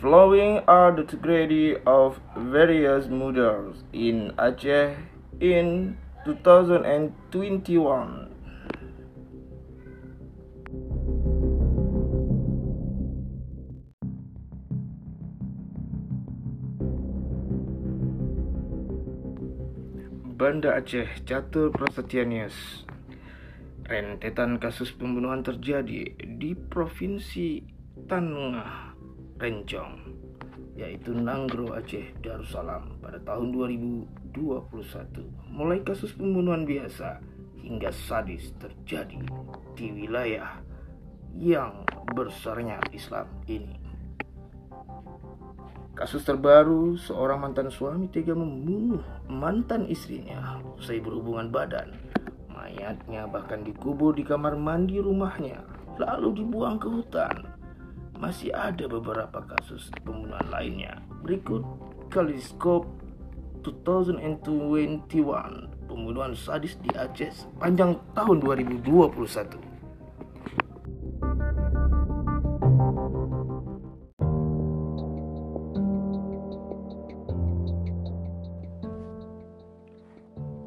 Following are the tragedy of various murders in Aceh in 2021. Banda Aceh Catur Prasetyanius Rentetan kasus pembunuhan terjadi di Provinsi Tanah Rencong yaitu Nanggro Aceh Darussalam pada tahun 2021 mulai kasus pembunuhan biasa hingga sadis terjadi di wilayah yang besarnya Islam ini Kasus terbaru, seorang mantan suami tega membunuh mantan istrinya usai berhubungan badan. Mayatnya bahkan dikubur di kamar mandi rumahnya, lalu dibuang ke hutan. Masih ada beberapa kasus pembunuhan lainnya. Berikut Kaliskop 2021, pembunuhan sadis di Aceh sepanjang tahun 2021.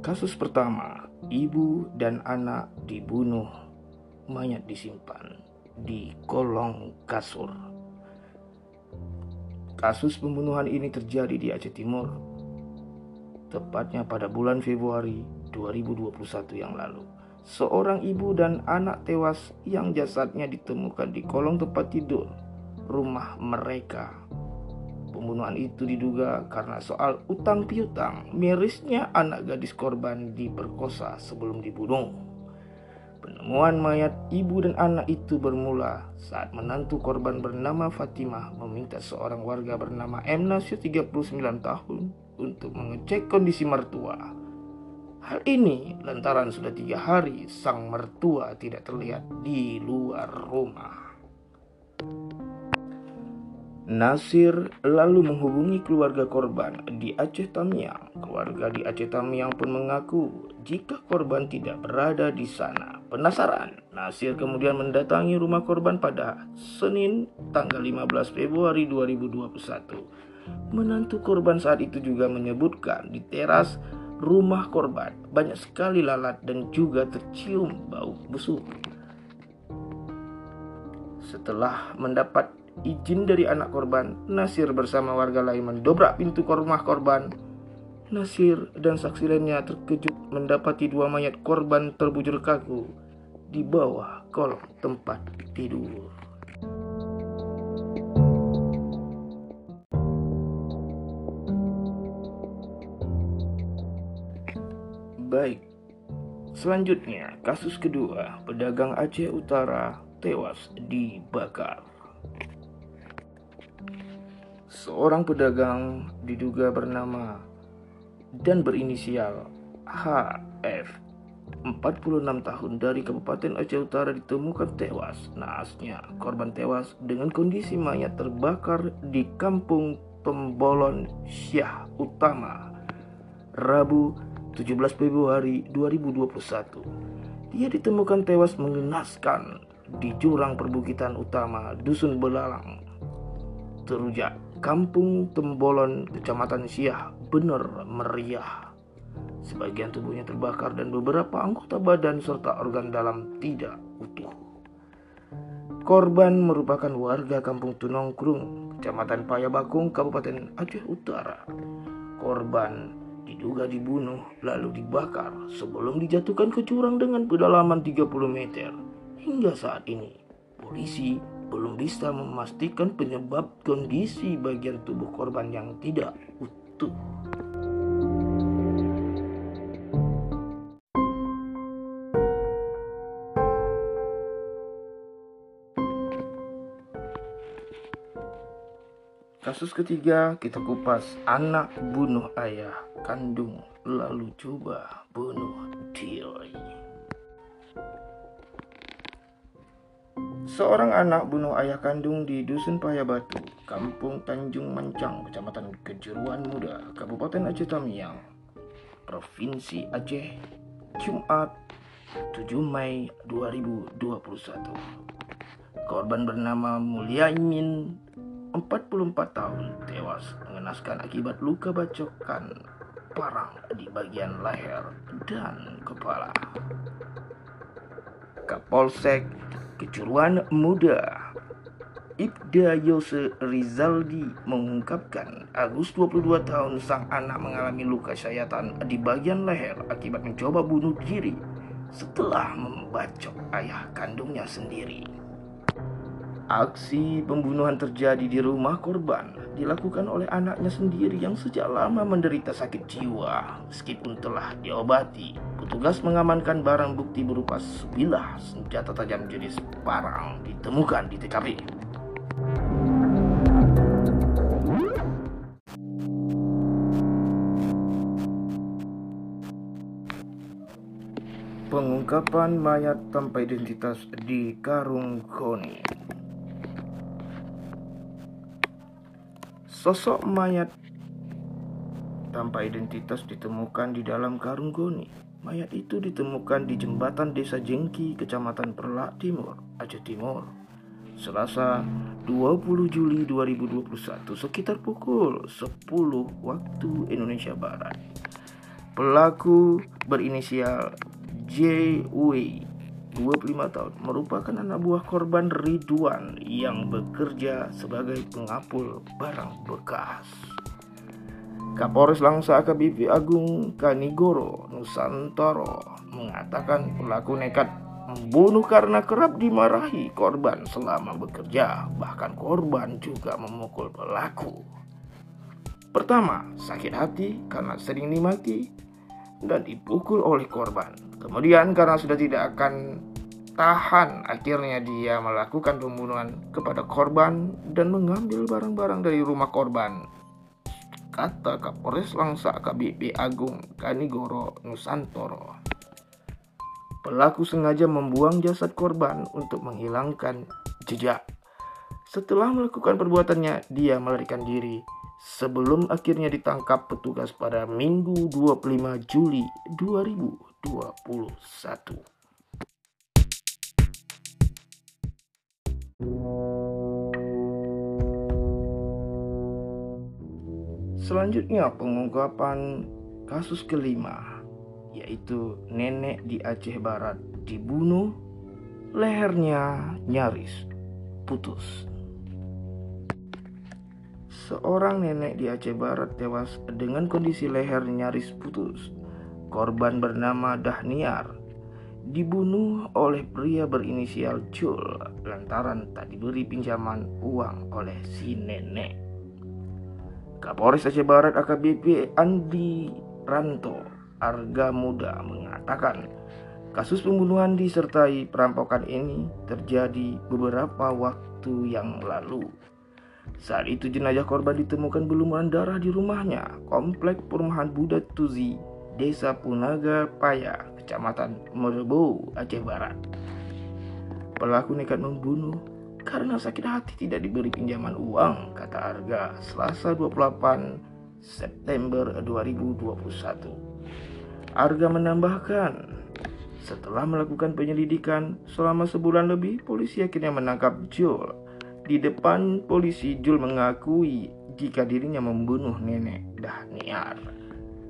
Kasus pertama, ibu dan anak dibunuh, mayat disimpan di kolong kasur. Kasus pembunuhan ini terjadi di Aceh Timur, tepatnya pada bulan Februari 2021 yang lalu. Seorang ibu dan anak tewas yang jasadnya ditemukan di kolong tempat tidur rumah mereka Pembunuhan itu diduga karena soal utang piutang. Mirisnya anak gadis korban diperkosa sebelum dibunuh. Penemuan mayat ibu dan anak itu bermula saat menantu korban bernama Fatimah meminta seorang warga bernama. Nasir 39 tahun untuk mengecek kondisi mertua. Hal ini lantaran sudah tiga hari sang mertua tidak terlihat di luar rumah. Nasir lalu menghubungi keluarga korban di Aceh Tamiang. Keluarga di Aceh Tamiang pun mengaku jika korban tidak berada di sana. Penasaran, Nasir kemudian mendatangi rumah korban pada Senin tanggal 15 Februari 2021. Menantu korban saat itu juga menyebutkan di teras rumah korban banyak sekali lalat dan juga tercium bau busuk. Setelah mendapat izin dari anak korban, Nasir bersama warga lain mendobrak pintu rumah korban. Nasir dan saksi lainnya terkejut mendapati dua mayat korban terbujur kaku di bawah kolong tempat tidur. Baik, selanjutnya kasus kedua, pedagang Aceh Utara tewas dibakar. Seorang pedagang diduga bernama dan berinisial HF 46 tahun dari Kabupaten Aceh Utara ditemukan tewas. Naasnya, korban tewas dengan kondisi mayat terbakar di Kampung Pembolon Syah Utama, Rabu 17 Februari 2021. Dia ditemukan tewas mengenaskan di jurang perbukitan utama Dusun Belalang, Terujak, Kampung Tembolon, Kecamatan Siah, benar meriah. Sebagian tubuhnya terbakar dan beberapa anggota badan serta organ dalam tidak utuh. Korban merupakan warga Kampung Tunongkrung, Kecamatan Payabakung, Kabupaten Aceh Utara. Korban diduga dibunuh lalu dibakar sebelum dijatuhkan ke jurang dengan kedalaman 30 meter. Hingga saat ini, polisi belum bisa memastikan penyebab kondisi bagian tubuh korban yang tidak utuh. Kasus ketiga kita kupas anak bunuh ayah kandung lalu coba bunuh diri. Seorang anak bunuh ayah kandung di Dusun Payabatu, Kampung Tanjung Mancang, Kecamatan Kejuruan Muda, Kabupaten Aceh Tamiang, Provinsi Aceh, Jumat 7 Mei 2021. Korban bernama Mulyaimin 44 tahun tewas mengenaskan akibat luka bacokan parang di bagian leher dan kepala. Kapolsek Kecuruan Muda Ibda Yose Rizaldi mengungkapkan Agus 22 tahun sang anak mengalami luka sayatan di bagian leher akibat mencoba bunuh diri setelah membacok ayah kandungnya sendiri. Aksi pembunuhan terjadi di rumah korban dilakukan oleh anaknya sendiri yang sejak lama menderita sakit jiwa. Meskipun telah diobati, petugas mengamankan barang bukti berupa sebilah senjata tajam jenis parang ditemukan di TKP. Pengungkapan mayat tanpa identitas di Karung Koni. Sosok mayat tanpa identitas ditemukan di dalam karung goni. Mayat itu ditemukan di jembatan Desa Jengki, Kecamatan Perlak Timur, Aceh Timur. Selasa 20 Juli 2021 sekitar pukul 10 waktu Indonesia Barat. Pelaku berinisial JW 25 tahun merupakan anak buah korban Ridwan yang bekerja sebagai pengapul barang bekas. Kapolres Langsa AKBP Agung Kanigoro Nusantoro mengatakan pelaku nekat membunuh karena kerap dimarahi korban selama bekerja, bahkan korban juga memukul pelaku. Pertama, sakit hati karena sering dimaki dan dipukul oleh korban. Kemudian karena sudah tidak akan tahan, akhirnya dia melakukan pembunuhan kepada korban dan mengambil barang-barang dari rumah korban. Kata Kapolres Langsa KBP Agung Kanigoro Nusantoro. Pelaku sengaja membuang jasad korban untuk menghilangkan jejak. Setelah melakukan perbuatannya, dia melarikan diri sebelum akhirnya ditangkap petugas pada Minggu 25 Juli 2021. Selanjutnya pengungkapan kasus kelima yaitu nenek di Aceh Barat dibunuh lehernya nyaris putus. Seorang nenek di Aceh Barat tewas dengan kondisi leher nyaris putus. Korban bernama Dahniar dibunuh oleh pria berinisial Jul lantaran tak diberi pinjaman uang oleh si nenek. Kapolres Aceh Barat AKBP Andi Ranto Arga Muda mengatakan kasus pembunuhan disertai perampokan ini terjadi beberapa waktu yang lalu. Saat itu jenazah korban ditemukan berlumuran darah di rumahnya, komplek perumahan Buddha Tuzi, Desa Punaga Paya, Kecamatan Merebo, Aceh Barat. Pelaku nekat membunuh karena sakit hati tidak diberi pinjaman uang, kata Arga, Selasa 28 September 2021. Arga menambahkan, setelah melakukan penyelidikan selama sebulan lebih, polisi akhirnya menangkap Joel di depan polisi, Jul mengakui jika dirinya membunuh nenek Dahniar.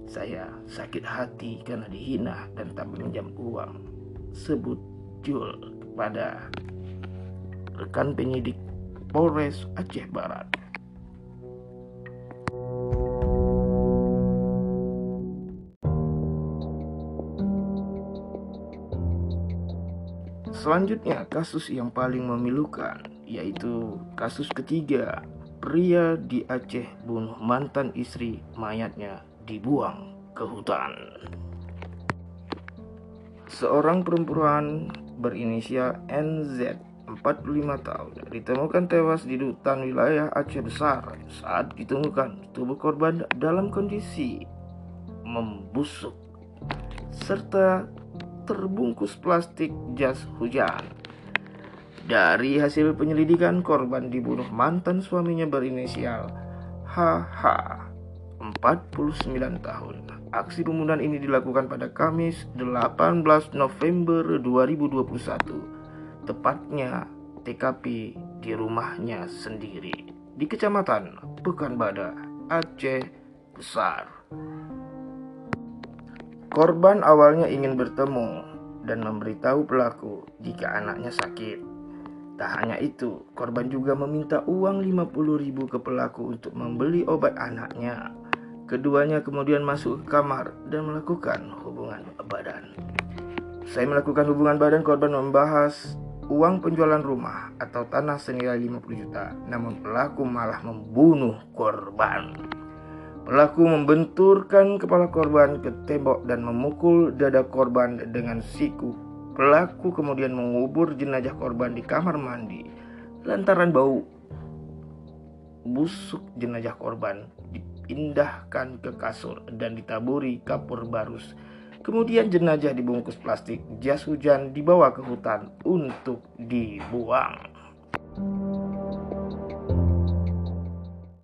Saya sakit hati karena dihina dan tak meminjam uang. Sebut Jul kepada rekan penyidik Polres Aceh Barat. Selanjutnya, kasus yang paling memilukan yaitu kasus ketiga pria di Aceh bunuh mantan istri mayatnya dibuang ke hutan. Seorang perempuan berinisial NZ 45 tahun ditemukan tewas di hutan wilayah Aceh Besar saat ditemukan tubuh korban dalam kondisi membusuk serta terbungkus plastik jas hujan. Dari hasil penyelidikan, korban dibunuh mantan suaminya berinisial HH, 49 tahun. Aksi pembunuhan ini dilakukan pada Kamis 18 November 2021, tepatnya TKP di rumahnya sendiri. di Kecamatan Pekanbada, Aceh Besar. Korban awalnya ingin bertemu dan memberitahu pelaku jika anaknya sakit. Tak hanya itu, korban juga meminta uang 50 ribu ke pelaku untuk membeli obat anaknya. Keduanya kemudian masuk ke kamar dan melakukan hubungan badan. Saya melakukan hubungan badan korban membahas uang penjualan rumah atau tanah senilai 50 juta. Namun pelaku malah membunuh korban. Pelaku membenturkan kepala korban ke tembok dan memukul dada korban dengan siku Pelaku kemudian mengubur jenazah korban di kamar mandi lantaran bau busuk jenazah korban dipindahkan ke kasur dan ditaburi kapur barus. Kemudian jenazah dibungkus plastik jas hujan dibawa ke hutan untuk dibuang.